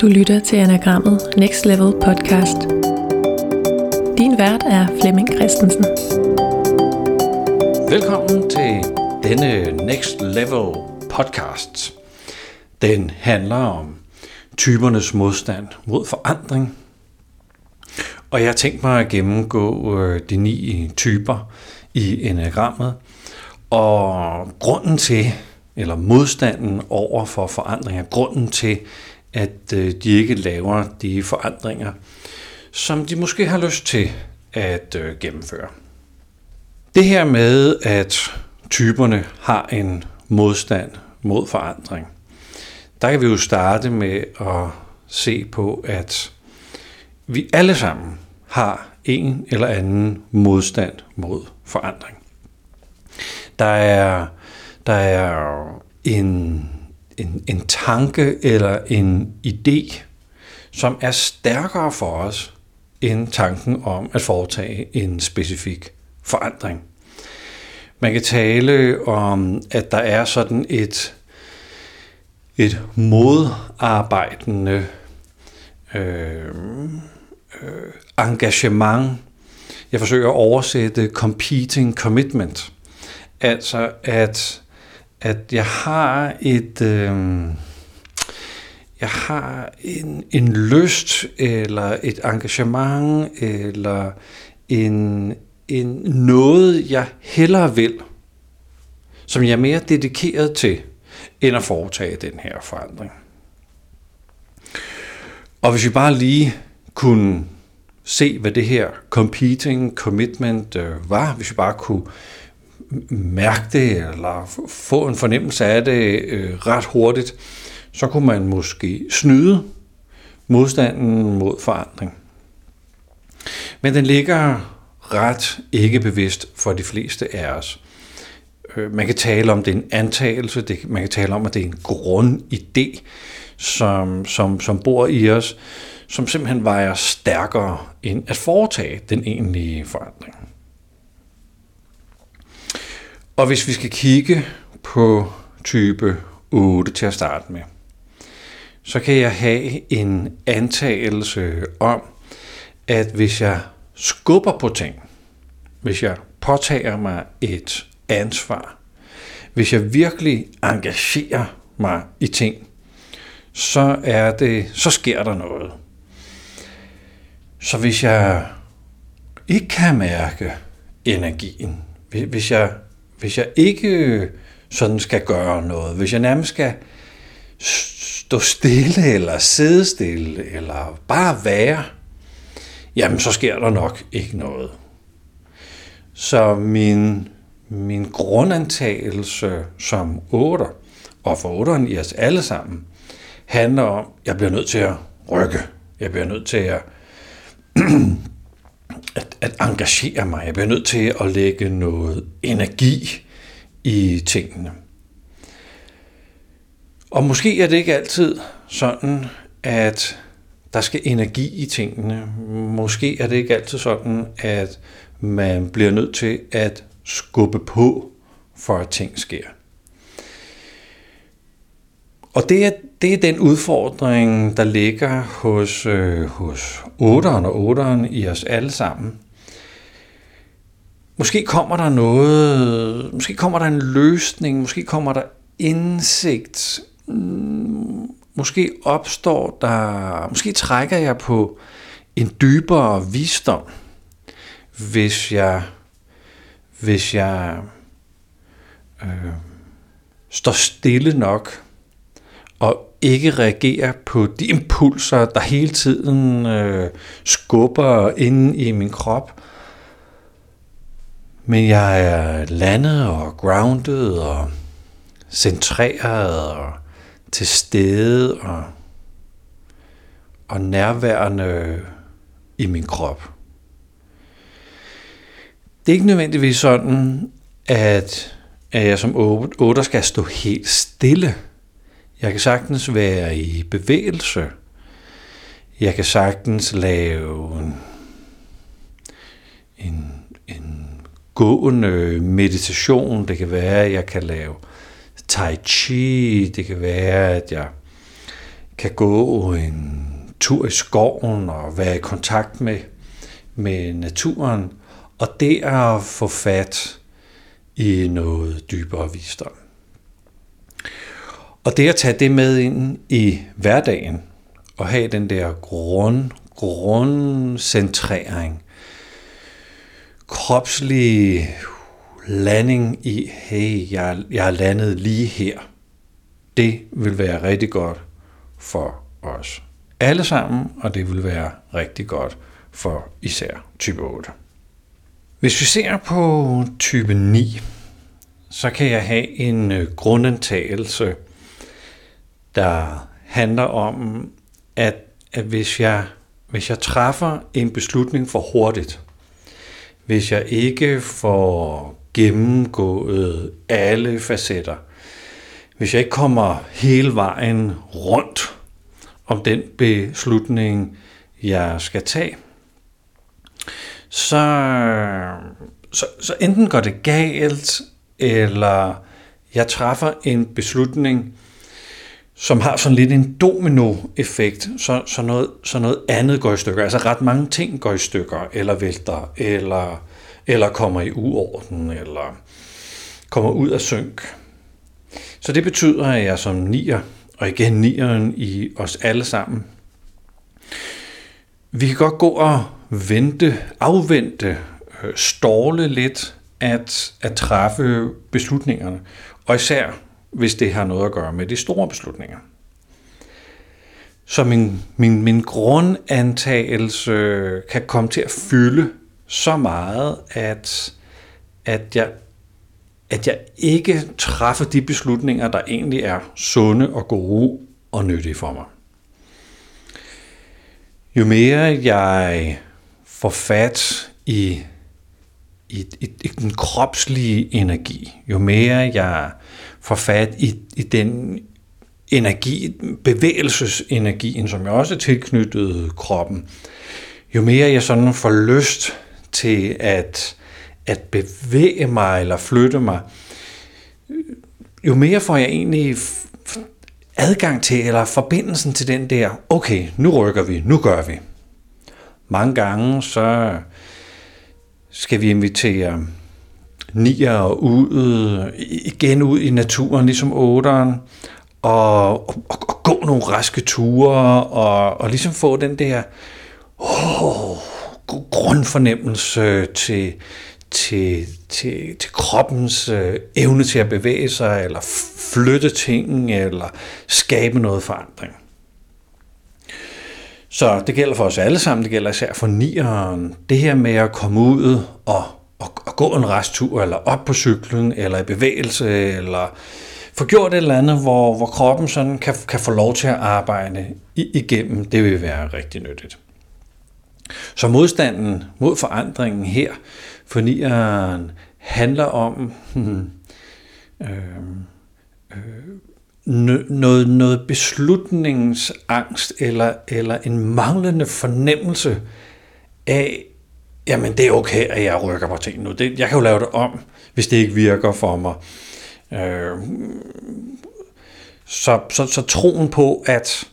Du lytter til Anagrammet Next Level podcast. Din vært er Flemming Christensen. Velkommen til denne Next Level podcast. Den handler om typernes modstand mod forandring. Og jeg har tænkt mig at gennemgå øh, de ni typer i enagrammet. Og grunden til, eller modstanden over for forandringer, grunden til, at øh, de ikke laver de forandringer, som de måske har lyst til at øh, gennemføre. Det her med, at typerne har en modstand mod forandring, der kan vi jo starte med at se på, at vi alle sammen har en eller anden modstand mod forandring. Der er, der er en en, en tanke eller en idé, som er stærkere for os end tanken om at foretage en specifik forandring. Man kan tale om, at der er sådan et, et modarbejdende øh, øh, engagement. Jeg forsøger at oversætte competing commitment. Altså at at jeg har et... Øh, jeg har en, en lyst, eller et engagement, eller en, en noget, jeg hellere vil, som jeg er mere dedikeret til, end at foretage den her forandring. Og hvis vi bare lige kunne se, hvad det her competing commitment øh, var, hvis vi bare kunne mærke det, eller få en fornemmelse af det øh, ret hurtigt, så kunne man måske snyde modstanden mod forandring. Men den ligger ret ikke bevidst for de fleste af os. Øh, man kan tale om, det er en antagelse, det, man kan tale om, at det er en grundidé, som, som, som bor i os, som simpelthen vejer stærkere end at foretage den egentlige forandring. Og hvis vi skal kigge på type 8 til at starte med, så kan jeg have en antagelse om, at hvis jeg skubber på ting, hvis jeg påtager mig et ansvar, hvis jeg virkelig engagerer mig i ting, så er det, så sker der noget. Så hvis jeg ikke kan mærke energien, hvis jeg hvis jeg ikke øh, sådan skal gøre noget, hvis jeg nærmest skal stå stille eller sidde stille eller bare være, jamen så sker der nok ikke noget. Så min, min grundantagelse som otter, og for otteren i os alle sammen, handler om, at jeg bliver nødt til at rykke. Jeg bliver nødt til at at, at engagere mig. Jeg bliver nødt til at lægge noget energi i tingene. Og måske er det ikke altid sådan, at der skal energi i tingene. Måske er det ikke altid sådan, at man bliver nødt til at skubbe på, for at ting sker. Og det er, det er den udfordring, der ligger hos, øh, hos 8'eren og 8'eren i os alle sammen. Måske kommer der noget, måske kommer der en løsning, måske kommer der indsigt, mm, måske opstår der, måske trækker jeg på en dybere visdom, hvis jeg, hvis jeg øh, står stille nok og ikke reagere på de impulser, der hele tiden øh, skubber ind i min krop. Men jeg er landet og grounded og centreret og til stede og, og nærværende i min krop. Det er ikke nødvendigvis sådan, at, at jeg som otter skal stå helt stille – jeg kan sagtens være i bevægelse. Jeg kan sagtens lave en, en, en gående meditation. Det kan være, at jeg kan lave tai chi. Det kan være, at jeg kan gå en tur i skoven og være i kontakt med, med naturen, og det er at få fat i noget dybere visdom. Og det at tage det med ind i hverdagen, og have den der grund, grundcentrering, kropslig landing i, hey, jeg, jeg er landet lige her. Det vil være rigtig godt for os alle sammen, og det vil være rigtig godt for især type 8. Hvis vi ser på type 9, så kan jeg have en øh, grundantagelse, der handler om, at, at hvis, jeg, hvis jeg træffer en beslutning for hurtigt, hvis jeg ikke får gennemgået alle facetter, hvis jeg ikke kommer hele vejen rundt om den beslutning, jeg skal tage, så, så, så enten går det galt, eller jeg træffer en beslutning, som har sådan lidt en dominoeffekt, så, så, noget, så noget andet går i stykker. Altså ret mange ting går i stykker, eller vælter, eller, eller kommer i uorden, eller kommer ud af synk. Så det betyder, at jeg som nier, og igen nieren i os alle sammen, vi kan godt gå og vente, afvente, øh, ståle lidt at, at træffe beslutningerne. Og især hvis det har noget at gøre med de store beslutninger. Så min, min, min grundantagelse kan komme til at fylde så meget, at, at, jeg, at jeg ikke træffer de beslutninger, der egentlig er sunde og gode og nyttige for mig. Jo mere jeg får fat i, i, i, i den kropslige energi, jo mere jeg får fat i, i den energi, bevægelsesenergien, som jeg også er tilknyttet kroppen, jo mere jeg sådan får lyst til at, at bevæge mig eller flytte mig, jo mere får jeg egentlig adgang til, eller forbindelsen til den der, okay, nu rykker vi, nu gør vi. Mange gange så skal vi invitere nier ud, igen ud i naturen, ligesom otteren, og, og, og gå nogle raske ture, og, og ligesom få den der oh, grundfornemmelse til, til, til, til kroppens øh, evne til at bevæge sig, eller flytte ting, eller skabe noget forandring. Så det gælder for os alle sammen, det gælder især for nieren. Det her med at komme ud og at, at gå en resttur, eller op på cyklen, eller i bevægelse, eller få gjort et eller andet, hvor, hvor kroppen sådan kan, kan få lov til at arbejde igennem, det vil være rigtig nyttigt. Så modstanden mod forandringen her for nieren handler om hmm, øh, øh, noget, noget beslutningsangst eller, eller en manglende fornemmelse af, jamen det er okay, at jeg rykker på til nu. Det, jeg kan jo lave det om, hvis det ikke virker for mig. Øh, så, så, så troen på, at,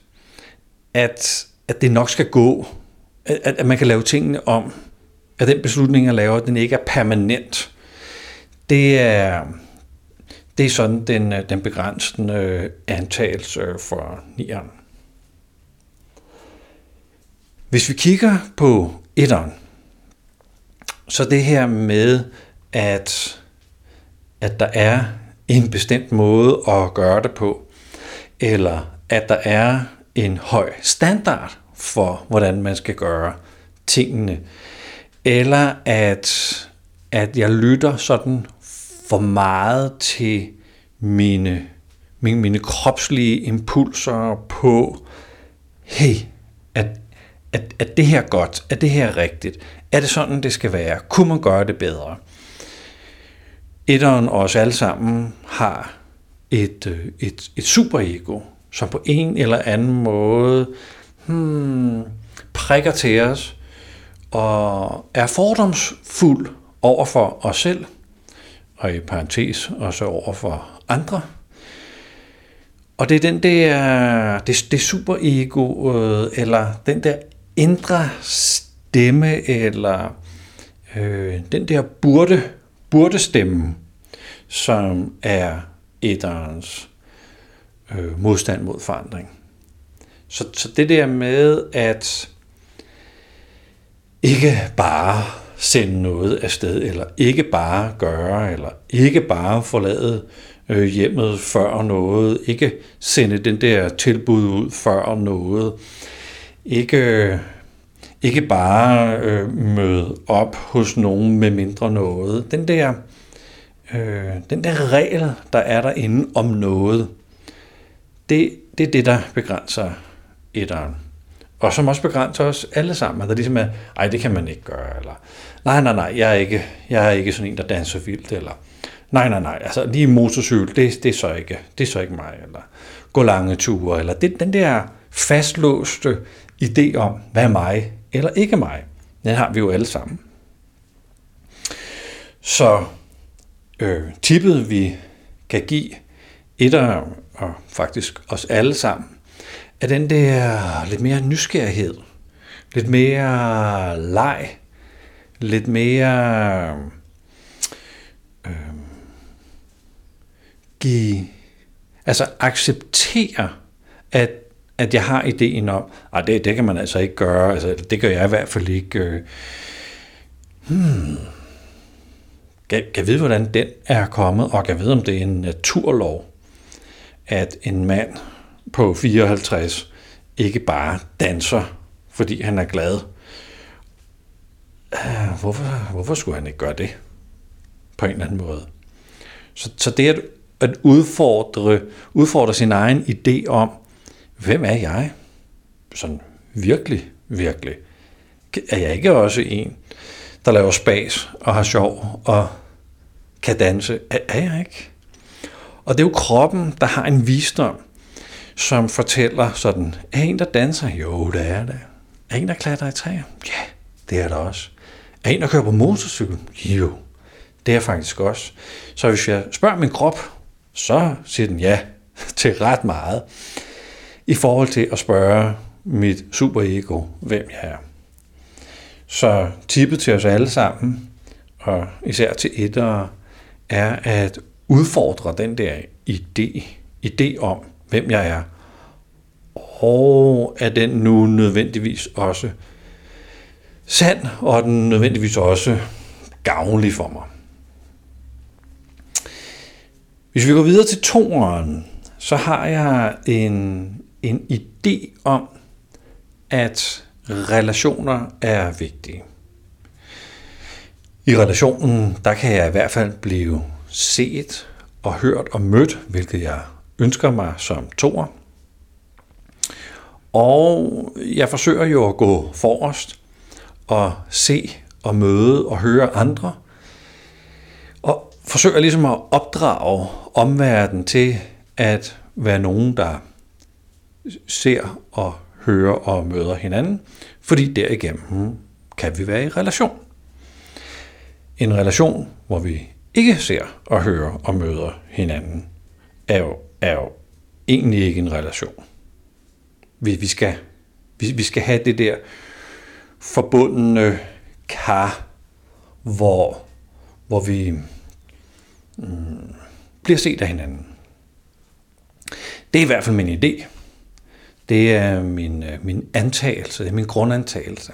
at, at det nok skal gå, at, at man kan lave tingene om, at den beslutning, jeg laver, den ikke er permanent, det er, det er sådan den, øh, den begrænsende øh, antagelse for nieren. Hvis vi kigger på etteren, så det her med, at, at der er en bestemt måde at gøre det på, eller at der er en høj standard for, hvordan man skal gøre tingene, eller at, at jeg lytter sådan for meget til mine, mine, mine kropslige impulser på, hey, at, at, at det her godt, at det her er rigtigt, er det sådan, det skal være? Kunne man gøre det bedre? Etteren og os alle sammen har et, øh, et, et superego, som på en eller anden måde hmm, prikker til os og er fordomsfuld over for os selv, og i parentes også over for andre. Og det er den der, det, det superego, eller den der indre stemme, eller øh, den der burde, burde stemme, som er etterens øh, modstand mod forandring. Så, så det der med at ikke bare sende noget afsted, eller ikke bare gøre, eller ikke bare forlade øh, hjemmet før noget, ikke sende den der tilbud ud før noget, ikke, ikke bare øh, møde op hos nogen med mindre noget. Den der, øh, den der regel, der er derinde om noget, det, det er det, der begrænser etteren. Og som også begrænser os alle sammen. Altså ligesom, at der ligesom er, ej, det kan man ikke gøre, eller nej, nej, nej, jeg er ikke, jeg er ikke sådan en, der danser vildt, eller nej, nej, nej, altså lige motorcykel, det, det, er så ikke, det er så ikke mig, eller gå lange ture, eller det, den der fastlåste idé om, hvad er mig, eller ikke mig, den har vi jo alle sammen. Så øh, tippet, vi kan give etter og faktisk os alle sammen, er den der lidt mere nysgerrighed, lidt mere leg, lidt mere øh, give, altså acceptere, at, at jeg har ideen om, at det, det kan man altså ikke gøre, altså det gør jeg i hvert fald ikke. Øh. Hmm, kan, kan vide, hvordan den er kommet, og kan vide, om det er en naturlov, at en mand på 54 ikke bare danser, fordi han er glad. Ah, hvorfor, hvorfor skulle han ikke gøre det? På en eller anden måde. Så, så det at, at udfordre, udfordre sin egen idé om, hvem er jeg? Sådan virkelig, virkelig. Er jeg ikke også en, der laver spas og har sjov og kan danse? Er, er jeg ikke? Og det er jo kroppen, der har en visdom, som fortæller sådan, er en, der danser? Jo, det er det. Er en, der klatrer i træer? Ja, det er der også. Er en, der kører på motorcykel? Jo, det er faktisk også. Så hvis jeg spørger min krop, så siger den ja til ret meget i forhold til at spørge mit superego, hvem jeg er. Så tippet til os alle sammen, og især til etter, er at udfordre den der idé, idé om, hvem jeg er, og er den nu nødvendigvis også sand, og er den nødvendigvis også gavnlig for mig. Hvis vi går videre til toeren, så har jeg en, en idé om, at relationer er vigtige. I relationen, der kan jeg i hvert fald blive set og hørt og mødt, hvilket jeg ønsker mig som toer. Og jeg forsøger jo at gå forrest og se og møde og høre andre. Og forsøger ligesom at opdrage omverdenen til at være nogen, der ser og hører og møder hinanden, fordi derigennem kan vi være i relation. En relation, hvor vi ikke ser og hører og møder hinanden, er jo, er jo egentlig ikke en relation. Vi, vi, skal, vi, vi skal have det der forbundne kar, hvor, hvor vi mm, bliver set af hinanden. Det er i hvert fald min idé. Det er min, øh, min antagelse, det er min grundantagelse.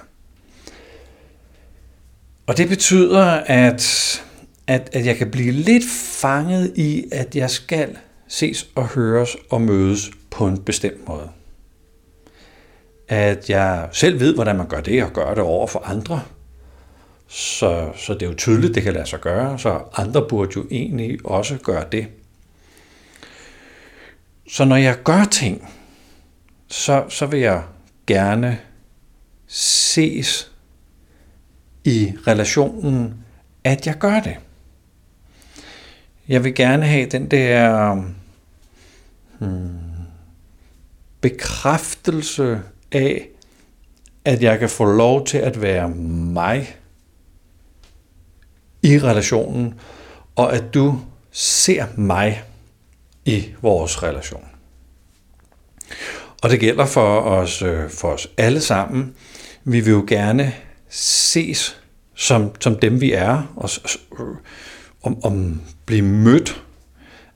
Og det betyder, at, at, at jeg kan blive lidt fanget i, at jeg skal ses og høres og mødes på en bestemt måde. At jeg selv ved, hvordan man gør det, og gør det over for andre. Så, så det er jo tydeligt, det kan lade sig gøre, så andre burde jo egentlig også gøre det. Så når jeg gør ting, så, så vil jeg gerne ses i relationen, at jeg gør det. Jeg vil gerne have den der hmm, bekræftelse af, at jeg kan få lov til at være mig i relationen, og at du ser mig i vores relation. Og det gælder for os, øh, for os alle sammen. Vi vil jo gerne ses som, som dem, vi er, og øh, om, om blive mødt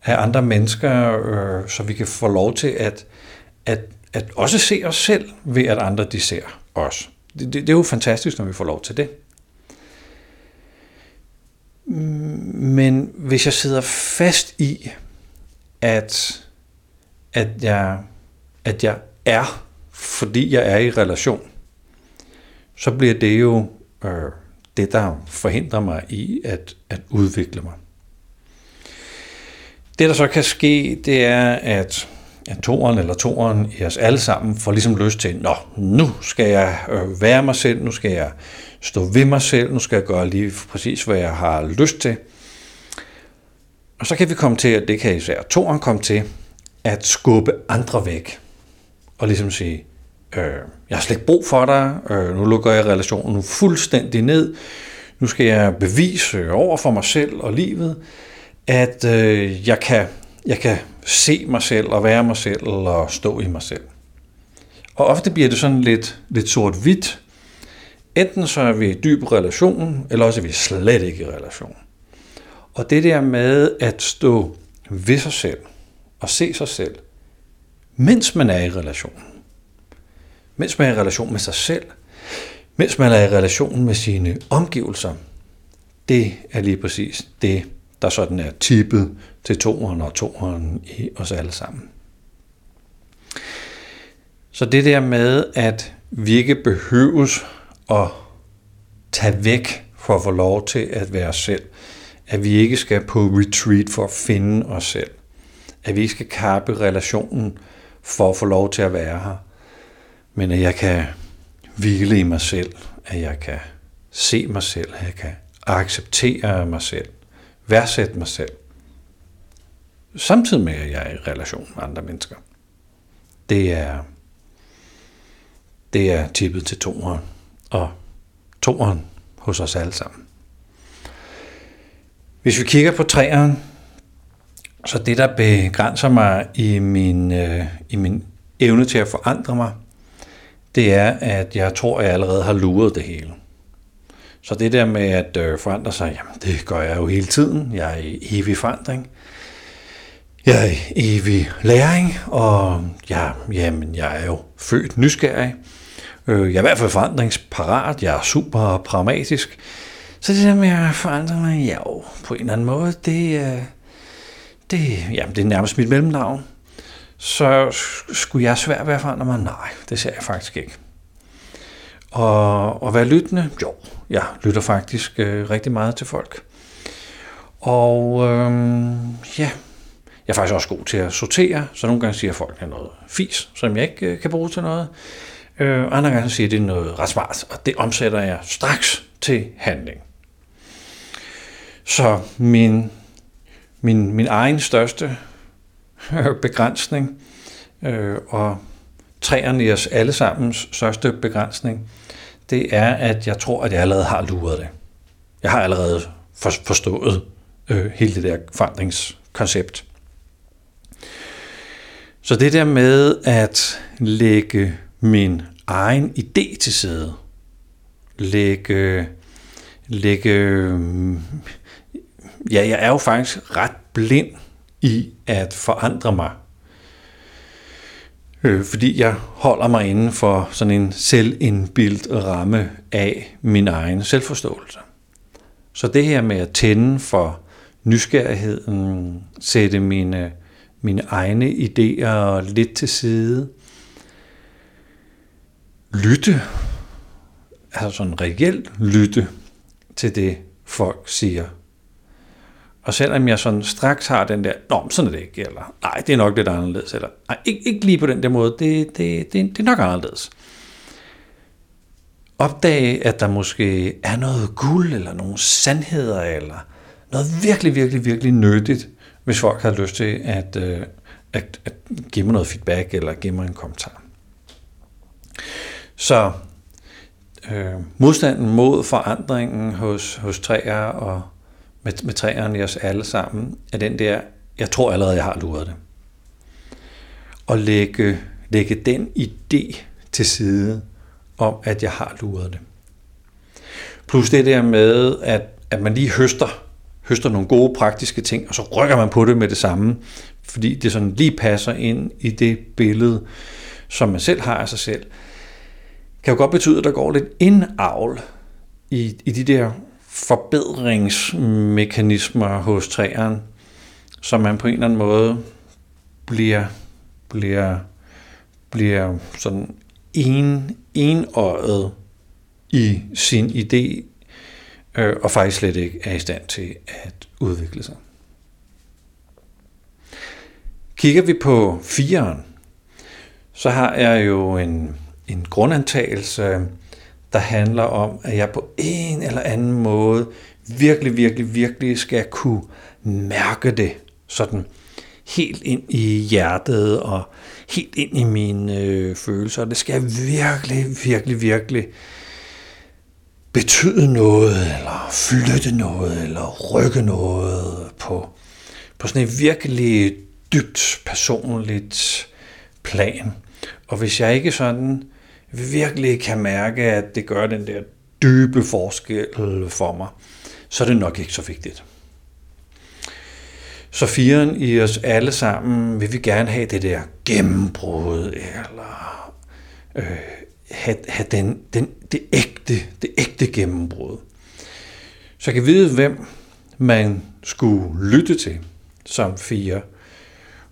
af andre mennesker, øh, så vi kan få lov til at, at, at også se os selv ved, at andre de ser os. Det, det, det er jo fantastisk, når vi får lov til det. Men hvis jeg sidder fast i, at, at, jeg, at jeg er, fordi jeg er i relation, så bliver det jo øh, det, der forhindrer mig i at, at udvikle mig. Det, der så kan ske, det er, at at toren eller toren i os alle sammen får ligesom lyst til, nå, nu skal jeg øh, være mig selv, nu skal jeg stå ved mig selv, nu skal jeg gøre lige præcis, hvad jeg har lyst til. Og så kan vi komme til, at det kan især toren komme til, at skubbe andre væk. Og ligesom sige, øh, jeg har slet ikke brug for dig, øh, nu lukker jeg relationen fuldstændig ned, nu skal jeg bevise over for mig selv og livet, at øh, jeg, kan, jeg kan se mig selv og være mig selv og stå i mig selv. Og ofte bliver det sådan lidt, lidt sort-hvidt. Enten så er vi i dyb relation, eller også er vi slet ikke i relation. Og det der med at stå ved sig selv og se sig selv, mens man er i relation, mens man er i relation med sig selv, mens man er i relation med sine omgivelser, det er lige præcis det, der sådan er tippet til toeren og toeren i os alle sammen. Så det der med, at vi ikke behøves at tage væk for at få lov til at være os selv, at vi ikke skal på retreat for at finde os selv, at vi ikke skal kappe relationen for at få lov til at være her, men at jeg kan hvile i mig selv, at jeg kan se mig selv, at jeg kan acceptere mig selv, værdsætte mig selv, samtidig med, at jeg er i relation med andre mennesker. Det er, det er tippet til toeren, og toeren hos os alle sammen. Hvis vi kigger på træerne, så det, der begrænser mig i min, øh, i min evne til at forandre mig, det er, at jeg tror, at jeg allerede har luret det hele. Så det der med at øh, forandre sig, jamen det gør jeg jo hele tiden. Jeg er i evig forandring. Jeg er i evig læring, og ja, jamen, jeg er jo født nysgerrig. Øh, jeg er i hvert fald forandringsparat. Jeg er super pragmatisk. Så det der med at forandre mig, ja jo, på en eller anden måde, det, øh, det, jamen, det er nærmest mit mellemnavn. Så skulle jeg svært ved at forandre mig? Nej, det ser jeg faktisk ikke. Og, og være lyttende? Jo, jeg lytter faktisk øh, rigtig meget til folk. Og øh, ja, jeg er faktisk også god til at sortere, så nogle gange siger folk, noget fis, som jeg ikke øh, kan bruge til noget. Øh, andre gange siger det noget ret smart, og det omsætter jeg straks til handling. Så min, min, min egen største øh, begrænsning, øh, og træerne i os alle sammens største begrænsning, det er, at jeg tror, at jeg allerede har luret det. Jeg har allerede forstået øh, hele det der forandringskoncept. Så det der med at lægge min egen idé til side, lægge, lægge, ja, jeg er jo faktisk ret blind i at forandre mig øh, fordi jeg holder mig inden for sådan en selvindbildt ramme af min egen selvforståelse. Så det her med at tænde for nysgerrigheden, sætte mine, mine egne idéer lidt til side, lytte, altså sådan reelt lytte til det, folk siger og selvom jeg sådan straks har den der, nå, sådan er det ikke, eller nej, det er nok lidt anderledes, eller nej, ikke, ikke lige på den der måde, det, det, det, det er nok anderledes. Opdage, at der måske er noget guld, eller nogle sandheder, eller noget virkelig, virkelig, virkelig nyttigt, hvis folk har lyst til at, øh, at, at give mig noget feedback, eller give mig en kommentar. Så øh, modstanden mod forandringen hos, hos træer og med, med træerne i os alle sammen, er den der, jeg tror allerede, jeg har luret det. Og lægge, lægge den idé til side om, at jeg har luret det. Plus det der med, at, at man lige høster, høster nogle gode praktiske ting, og så rykker man på det med det samme, fordi det sådan lige passer ind i det billede, som man selv har af sig selv, kan jo godt betyde, at der går lidt indavl i, i de der forbedringsmekanismer hos træerne, som man på en eller anden måde bliver, bliver, bliver sådan en, enøjet i sin idé, øh, og faktisk slet ikke er i stand til at udvikle sig. Kigger vi på fireren, så har jeg jo en, en grundantagelse, der handler om, at jeg på en eller anden måde virkelig, virkelig, virkelig skal kunne mærke det sådan helt ind i hjertet og helt ind i mine øh, følelser. Det skal virkelig, virkelig, virkelig betyde noget, eller flytte noget, eller rykke noget på, på sådan et virkelig dybt personligt plan. Og hvis jeg ikke sådan virkelig kan mærke, at det gør den der dybe forskel for mig, så er det nok ikke så vigtigt. Så firen i os alle sammen vil vi gerne have det der gennembrud, eller øh, have, have den, den, det, ægte, det ægte gennembrud. Så jeg kan vide, hvem man skulle lytte til som fire,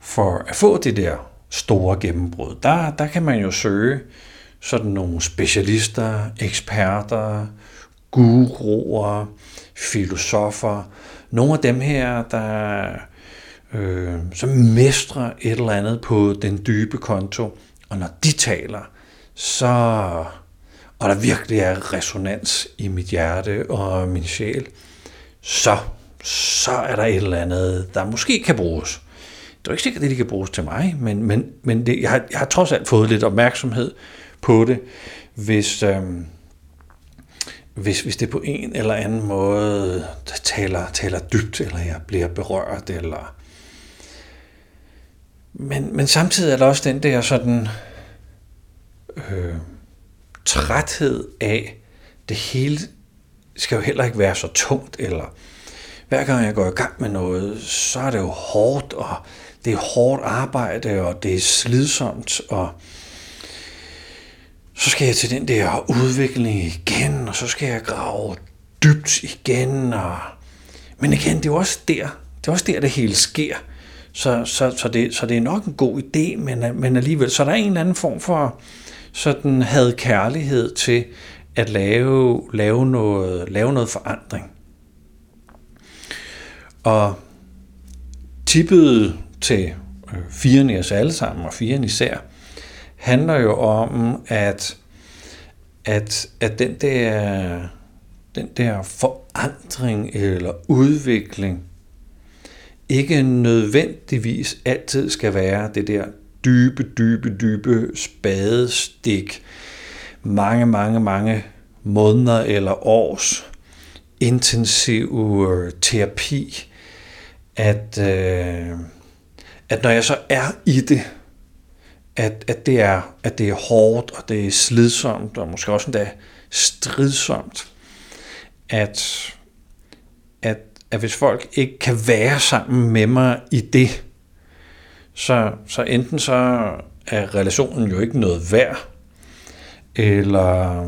for at få det der store gennembrud. Der, der kan man jo søge sådan nogle specialister, eksperter, guruer, filosofer, nogle af dem her, der øh, som mestrer et eller andet på den dybe konto, og når de taler, så og der virkelig er resonans i mit hjerte og min sjæl, så, så er der et eller andet, der måske kan bruges. Det er ikke sikkert, at det kan bruges til mig, men, men, men det, jeg, har, jeg har trods alt fået lidt opmærksomhed på det, hvis, øh, hvis, hvis det på en eller anden måde taler, taler dybt, eller jeg bliver berørt, eller... Men, men samtidig er der også den der sådan øh, træthed af, det hele skal jo heller ikke være så tungt, eller hver gang jeg går i gang med noget, så er det jo hårdt, og det er hårdt arbejde, og det er slidsomt, og så skal jeg til den der udvikling igen, og så skal jeg grave dybt igen. Og... Men igen, det er også der, det er også der, det hele sker. Så, så, så, det, så det er nok en god idé, men, men alligevel, så der er en eller anden form for sådan havde kærlighed til at lave, lave, noget, lave noget forandring. Og tippet til øh, firen i os alle sammen, og firen især, handler jo om, at, at, at den, der, den der forandring eller udvikling ikke nødvendigvis altid skal være det der dybe, dybe, dybe spadestik, mange, mange, mange måneder eller års intensiv øh, terapi, at, øh, at når jeg så er i det, at, at, det er, at det er hårdt, og det er slidsomt, og måske også endda stridsomt, at, at, at hvis folk ikke kan være sammen med mig i det, så, så enten så er relationen jo ikke noget værd, eller,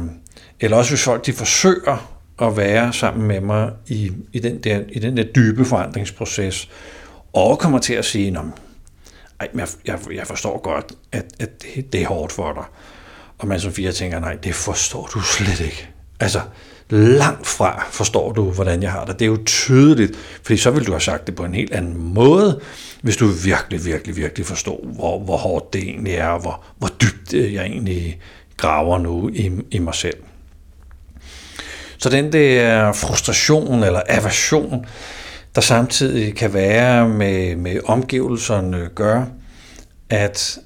eller også hvis folk de forsøger at være sammen med mig i, i, den, der, i den der dybe forandringsproces, og kommer til at sige, ej, jeg, jeg, jeg forstår godt, at, at det, det er hårdt for dig. Og man som fire tænker, nej, det forstår du slet ikke. Altså, langt fra forstår du, hvordan jeg har det. Det er jo tydeligt, fordi så ville du have sagt det på en helt anden måde, hvis du virkelig, virkelig, virkelig forstår, hvor, hvor hårdt det egentlig er, og hvor, hvor dybt øh, jeg egentlig graver nu i, i mig selv. Så den der frustration eller aversion, der samtidig kan være med, med omgivelserne, gør, at,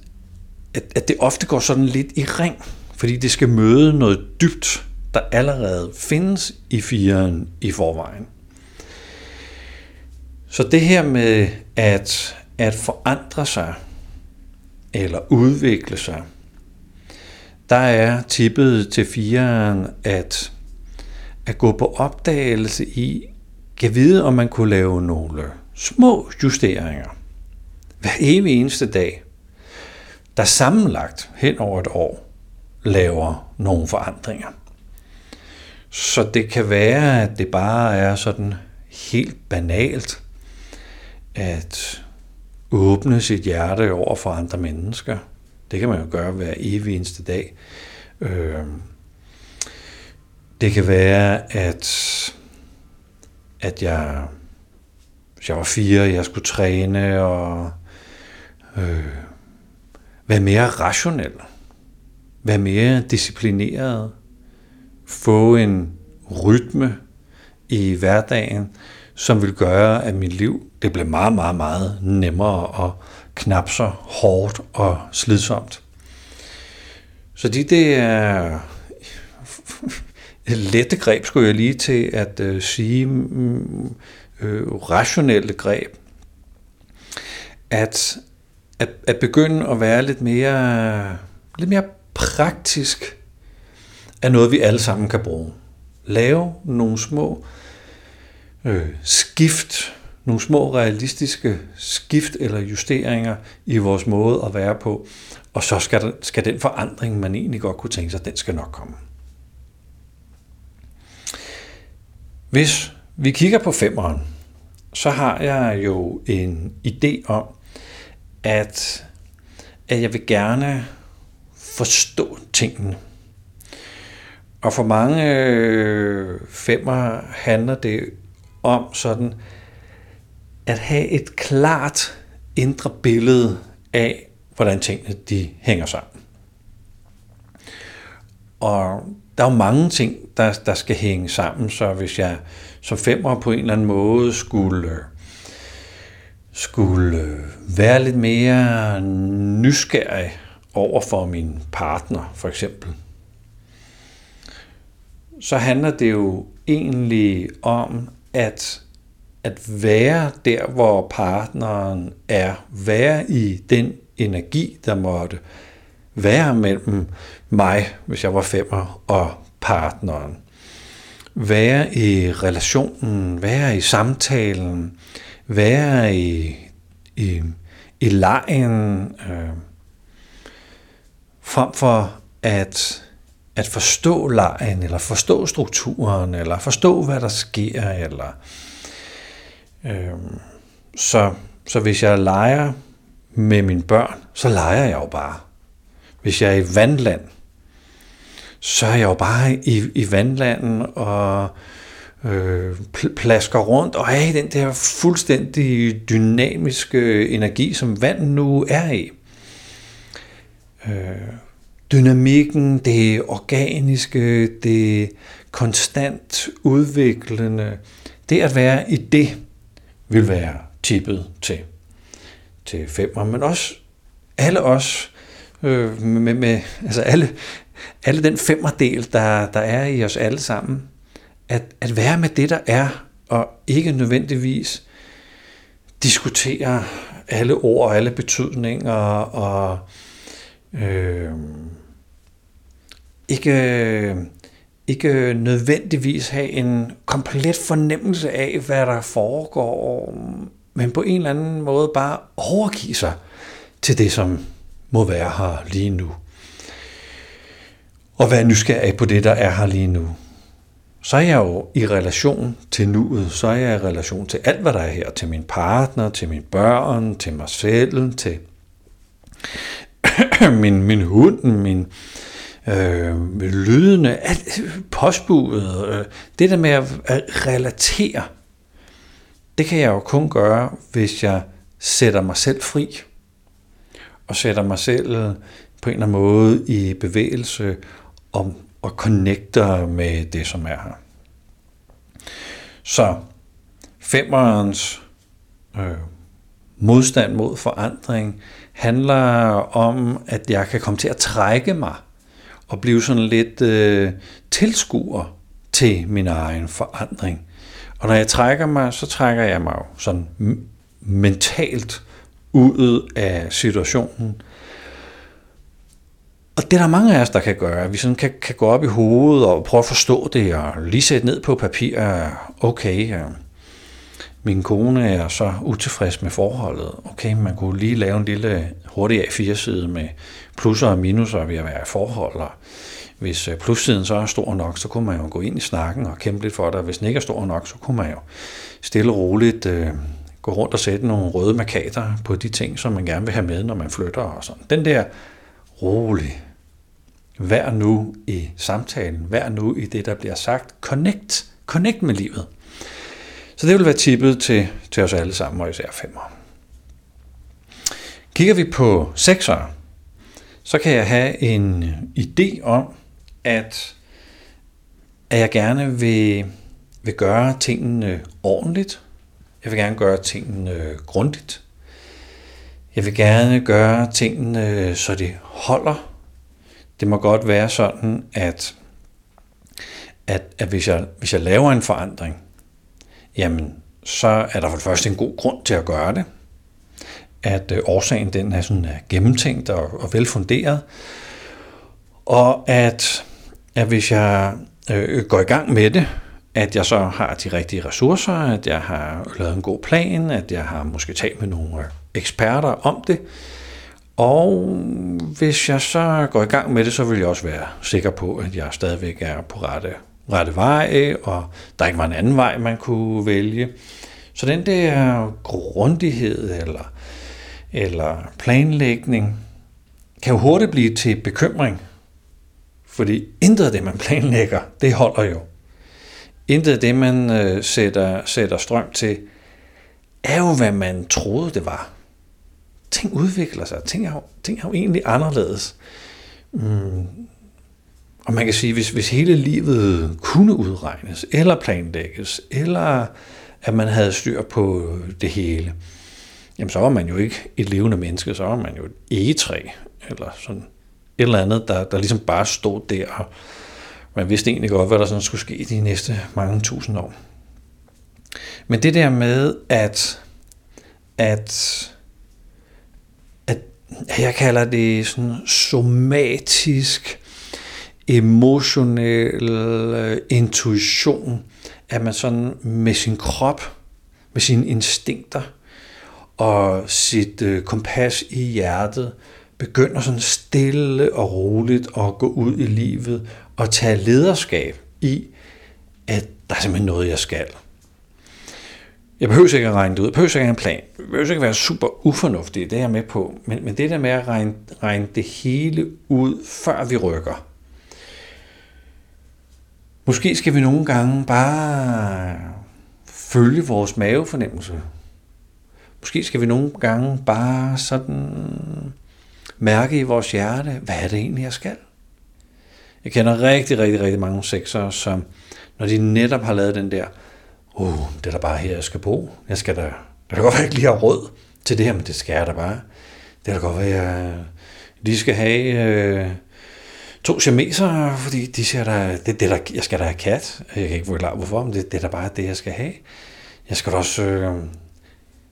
at, at det ofte går sådan lidt i ring, fordi det skal møde noget dybt, der allerede findes i firen i forvejen. Så det her med at, at forandre sig, eller udvikle sig, der er tippet til fireren at, at gå på opdagelse i, kan vide, om man kunne lave nogle små justeringer hver evig eneste dag, der sammenlagt hen over et år laver nogle forandringer. Så det kan være, at det bare er sådan helt banalt at åbne sit hjerte over for andre mennesker. Det kan man jo gøre hver evig eneste dag. Øhm, det kan være, at, at jeg, jeg var fire, jeg skulle træne og øh, være mere rationel, være mere disciplineret, få en rytme i hverdagen, som vil gøre, at mit liv det blev meget, meget, meget nemmere og knap så hårdt og slidsomt. Så det, det er lette greb, skulle jeg lige til at øh, sige, mm, øh, rationelle greb, at, at, at begynde at være lidt mere, lidt mere praktisk er noget, vi alle sammen kan bruge. Lave nogle små øh, skift, nogle små realistiske skift eller justeringer i vores måde at være på, og så skal, der, skal den forandring, man egentlig godt kunne tænke sig, den skal nok komme. Hvis vi kigger på femeren, så har jeg jo en idé om, at, at jeg vil gerne forstå tingene. Og for mange øh, femmer handler det om sådan at have et klart indre billede af, hvordan tingene de hænger sammen. Og der er jo mange ting, der, der skal hænge sammen, så hvis jeg som femmer på en eller anden måde skulle, skulle være lidt mere nysgerrig over for min partner, for eksempel, så handler det jo egentlig om at, at være der, hvor partneren er. Være i den energi, der måtte være mellem mig, hvis jeg var femmer, og partneren. Være i relationen, være i samtalen, være i, i, i lejen, øh, frem for at at forstå lejen, eller forstå strukturen, eller forstå, hvad der sker, eller øh, så, så hvis jeg leger med mine børn, så leger jeg jo bare. Hvis jeg er i vandland, så er jeg jo bare i, i vandlanden og øh, plasker rundt og er i den der fuldstændig dynamiske energi, som vand nu er i. Øh, dynamikken, det organiske, det konstant udviklende, det at være i det, vil være tippet til, til femmer, men også alle os, øh, med, med, altså alle, alle den femmerdel, der, der er i os alle sammen, at, at være med det, der er, og ikke nødvendigvis diskutere alle ord og alle betydninger og øh, ikke, ikke nødvendigvis have en komplet fornemmelse af, hvad der foregår, men på en eller anden måde bare overgive sig til det, som må være her lige nu. Og være nysgerrig på det, der er her lige nu. Så er jeg jo i relation til nuet, så er jeg i relation til alt, hvad der er her, til min partner, til mine børn, til mig selv, til min, min hund, min, øh, lydende, alt, postbudet, øh, det der med at, at relatere, det kan jeg jo kun gøre, hvis jeg sætter mig selv fri, og sætter mig selv på en eller anden måde i bevægelse og, og connecter med det, som er her. Så femmerens øh, modstand mod forandring handler om, at jeg kan komme til at trække mig og blive sådan lidt øh, tilskuer til min egen forandring. Og når jeg trækker mig, så trækker jeg mig jo sådan mentalt ud af situationen, og det er der mange af os, der kan gøre. Vi sådan kan, kan gå op i hovedet og prøve at forstå det, og lige sætte ned på papir, okay, øh, min kone er så utilfreds med forholdet. Okay, man kunne lige lave en lille hurtig A4-side med plusser og minuser ved at være i forhold. Og hvis øh, plussiden så er stor nok, så kunne man jo gå ind i snakken og kæmpe lidt for det. Og hvis den ikke er stor nok, så kunne man jo stille og roligt øh, gå rundt og sætte nogle røde markader på de ting, som man gerne vil have med, når man flytter og sådan. Den der rolig, vær nu i samtalen, vær nu i det, der bliver sagt. Connect, connect med livet. Så det vil være tippet til, til os alle sammen, og især femmer. Kigger vi på sekser, så kan jeg have en idé om, at, at jeg gerne vil, vil gøre tingene ordentligt. Jeg vil gerne gøre tingene øh, grundigt. Jeg vil gerne gøre tingene, øh, så det holder. Det må godt være sådan, at, at, at hvis, jeg, hvis jeg laver en forandring, jamen så er der for det første en god grund til at gøre det. At øh, årsagen den er sådan er gennemtænkt og, og velfunderet. Og at, at hvis jeg øh, går i gang med det, at jeg så har de rigtige ressourcer, at jeg har lavet en god plan, at jeg har måske talt med nogle eksperter om det. Og hvis jeg så går i gang med det, så vil jeg også være sikker på, at jeg stadigvæk er på rette rette vej, og der ikke var en anden vej, man kunne vælge. Så den der grundighed eller, eller planlægning kan jo hurtigt blive til bekymring. Fordi intet af det, man planlægger, det holder jo. Intet af det, man øh, sætter, sætter strøm til, er jo, hvad man troede, det var. Ting udvikler sig. Ting er jo, ting er jo egentlig anderledes. Mm, og man kan sige, hvis, hvis hele livet kunne udregnes, eller planlægges, eller at man havde styr på det hele, jamen så var man jo ikke et levende menneske, så var man jo et egetræ, eller sådan et eller andet, der, der ligesom bare stod der, og man vidste egentlig godt, hvad der sådan skulle ske de næste mange tusind år. Men det der med, at, at, at jeg kalder det sådan somatisk emotionel øh, intuition, at man sådan med sin krop, med sine instinkter og sit øh, kompas i hjertet, begynder sådan stille og roligt at gå ud i livet at tage lederskab i, at der er simpelthen noget, jeg skal. Jeg behøver ikke at regne det ud, jeg behøver ikke at have en plan, jeg behøver ikke at være super ufornuftig, det er jeg med på, men, men det der med at regne, regne det hele ud, før vi rykker, Måske skal vi nogle gange bare følge vores mavefornemmelse. Måske skal vi nogle gange bare sådan mærke i vores hjerte, hvad er det egentlig, jeg skal? Jeg kender rigtig, rigtig, rigtig mange sexere, som når de netop har lavet den der, uh, det er da bare her, jeg skal bo. Jeg skal da, det kan godt være, jeg ikke lige har råd til det her, men det skal jeg da bare. Det kan godt være, jeg lige skal have øh, to chameser, fordi de siger, der, det, det der, jeg skal da have kat. Jeg kan ikke forklare hvorfor, men det, det er da bare det, jeg skal have. Jeg skal også, øh,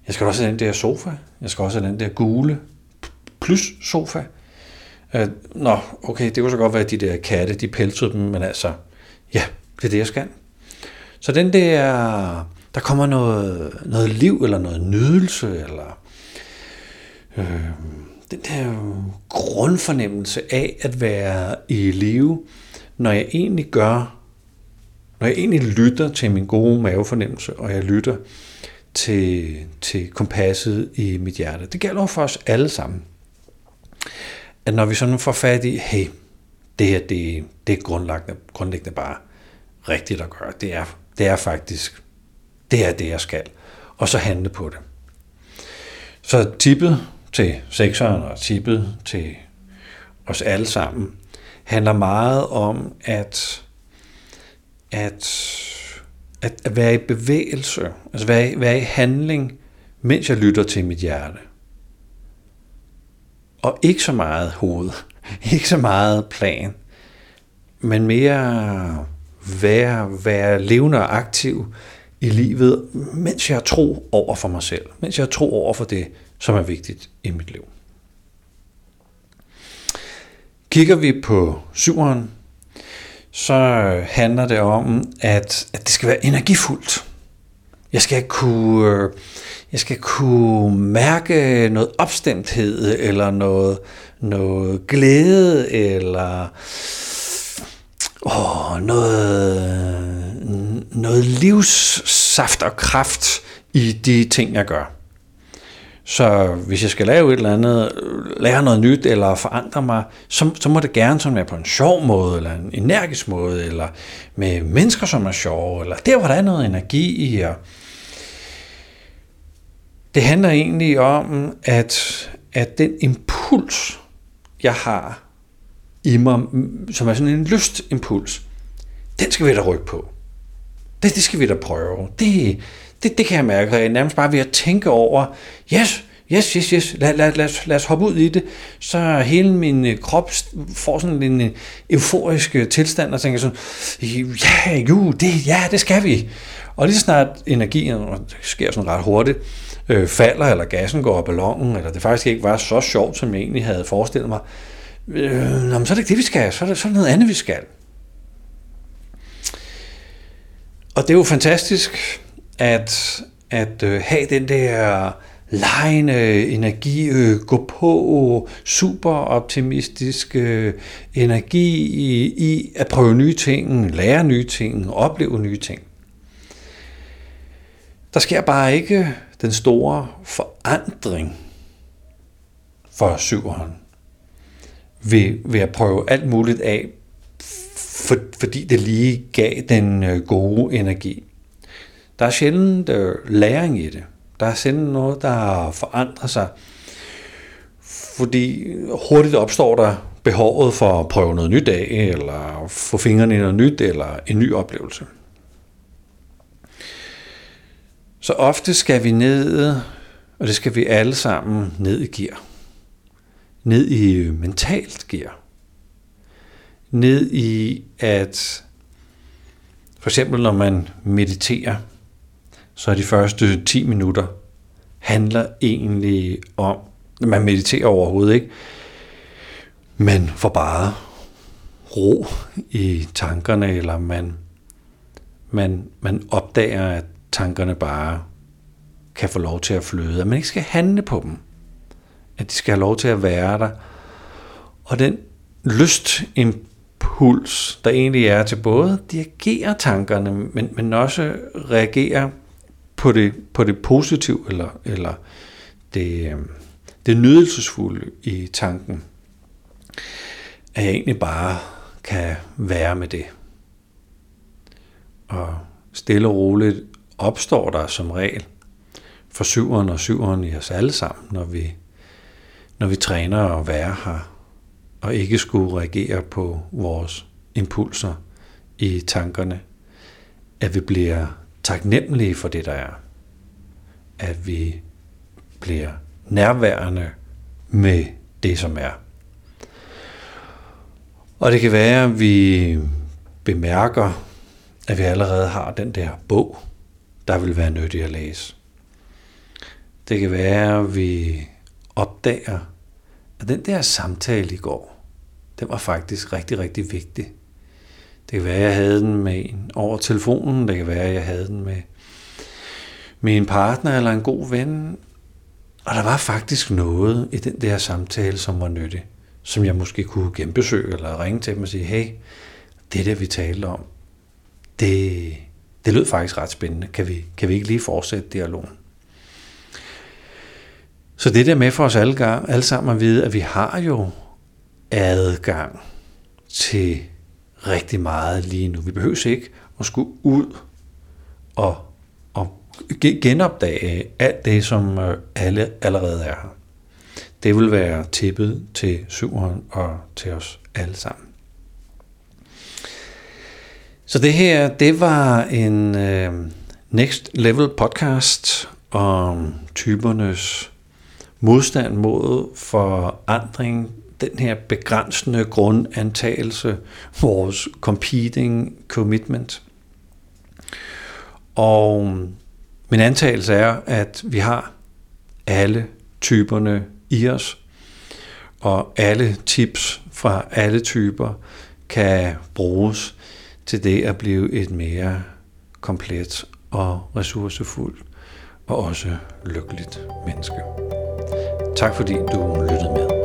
jeg skal også have den der sofa. Jeg skal også have den der gule plus sofa. Øh, nå, okay, det kunne så godt være, at de der katte, de pelsede dem, men altså, ja, det er det, jeg skal. Så den der, der kommer noget, noget liv, eller noget nydelse, eller øh, den der grundfornemmelse af at være i live, når jeg egentlig gør, når jeg egentlig lytter til min gode mavefornemmelse, og jeg lytter til, til kompasset i mit hjerte. Det gælder for os alle sammen. At når vi sådan får fat i, hey, det her, det, det er grundlæggende, grundlæggende bare rigtigt at gøre. Det er, det er faktisk, det er det, jeg skal. Og så handle på det. Så tippet til sekseren og tippet til os alle sammen, handler meget om at, at, at, at være i bevægelse, altså være, være i handling, mens jeg lytter til mit hjerte. Og ikke så meget hoved, ikke så meget plan, men mere være, være levende og aktiv i livet, mens jeg tror over for mig selv, mens jeg tror over for det, som er vigtigt i mit liv. Kigger vi på syveren, så handler det om, at, at det skal være energifuldt. Jeg skal kunne, øh, jeg skal kunne mærke noget opstemthed, eller noget, noget glæde, eller åh, noget, øh, noget livssaft og kraft i de ting, jeg gør. Så hvis jeg skal lave et eller andet, lære noget nyt eller forandre mig, så, så må det gerne sådan være på en sjov måde, eller en energisk måde, eller med mennesker, som er sjove, eller der, hvor der er noget energi i. Og det handler egentlig om, at, at den impuls, jeg har i mig, som er sådan en lystimpuls, den skal vi da rykke på. Det, det skal vi da prøve. Det, det, det kan jeg mærke, nærmest bare ved at tænke over, yes, yes, yes, yes, lad, lad, lad, lad os hoppe ud i det, så hele min øh, krop får sådan en øh, euforisk øh, tilstand, og tænker sådan, ja, jo, det, ja, det skal vi. Og lige snart energien, og det sker sådan ret hurtigt, øh, falder, eller gassen går af ballonen, eller det faktisk ikke var så sjovt, som jeg egentlig havde forestillet mig, øh, så er det ikke det, vi skal, så er det, så er det noget andet, vi skal. Og det er jo fantastisk, at, at øh, have den der lejende energi, øh, gå på, super optimistisk øh, energi i, i at prøve nye ting, lære nye ting, opleve nye ting. Der sker bare ikke den store forandring for syveren ved, ved at prøve alt muligt af, for, fordi det lige gav den øh, gode energi. Der er sjældent øh, læring i det. Der er sjældent noget, der forandrer sig. Fordi hurtigt opstår der behovet for at prøve noget nyt af, eller få fingrene i noget nyt, eller en ny oplevelse. Så ofte skal vi ned, og det skal vi alle sammen ned i gear. Ned i mentalt gear. Ned i at, for eksempel når man mediterer, så de første 10 minutter handler egentlig om, man mediterer overhovedet ikke, man får bare ro i tankerne, eller man, man, man opdager, at tankerne bare kan få lov til at flyde, at man ikke skal handle på dem, at de skal have lov til at være der. Og den lystimpuls, der egentlig er til både at dirigere tankerne, men, men også reagere på det, på det positive, eller, eller det, øhm, det nydelsesfulde i tanken, at jeg egentlig bare kan være med det. Og stille og roligt opstår der som regel for syveren og syveren i os alle sammen, når vi, når vi træner at være her, og ikke skulle reagere på vores impulser i tankerne, at vi bliver taknemmelige for det, der er. At vi bliver nærværende med det, som er. Og det kan være, at vi bemærker, at vi allerede har den der bog, der vil være nyttig at læse. Det kan være, at vi opdager, at den der samtale i går, den var faktisk rigtig, rigtig vigtig. Det kan være, at jeg havde den med en over telefonen. Det kan være, at jeg havde den med, med en partner eller en god ven. Og der var faktisk noget i den der samtale, som var nyttig. Som jeg måske kunne genbesøge eller ringe til dem og sige, hey, det der vi talte om, det, det lød faktisk ret spændende. Kan vi, kan vi ikke lige fortsætte dialogen? Så det der med for os alle, alle sammen at vide, at vi har jo adgang til rigtig meget lige nu. Vi behøver ikke at skulle ud og, og genopdage alt det, som øh, alle allerede er her. Det vil være tippet til syveren og til os alle sammen. Så det her, det var en øh, Next Level podcast om typernes modstand mod forandring, den her begrænsende grundantagelse, vores competing commitment. Og mm, min antagelse er, at vi har alle typerne i os, og alle tips fra alle typer kan bruges til det at blive et mere komplet og ressourcefuldt og også lykkeligt menneske. Tak fordi du lyttede med.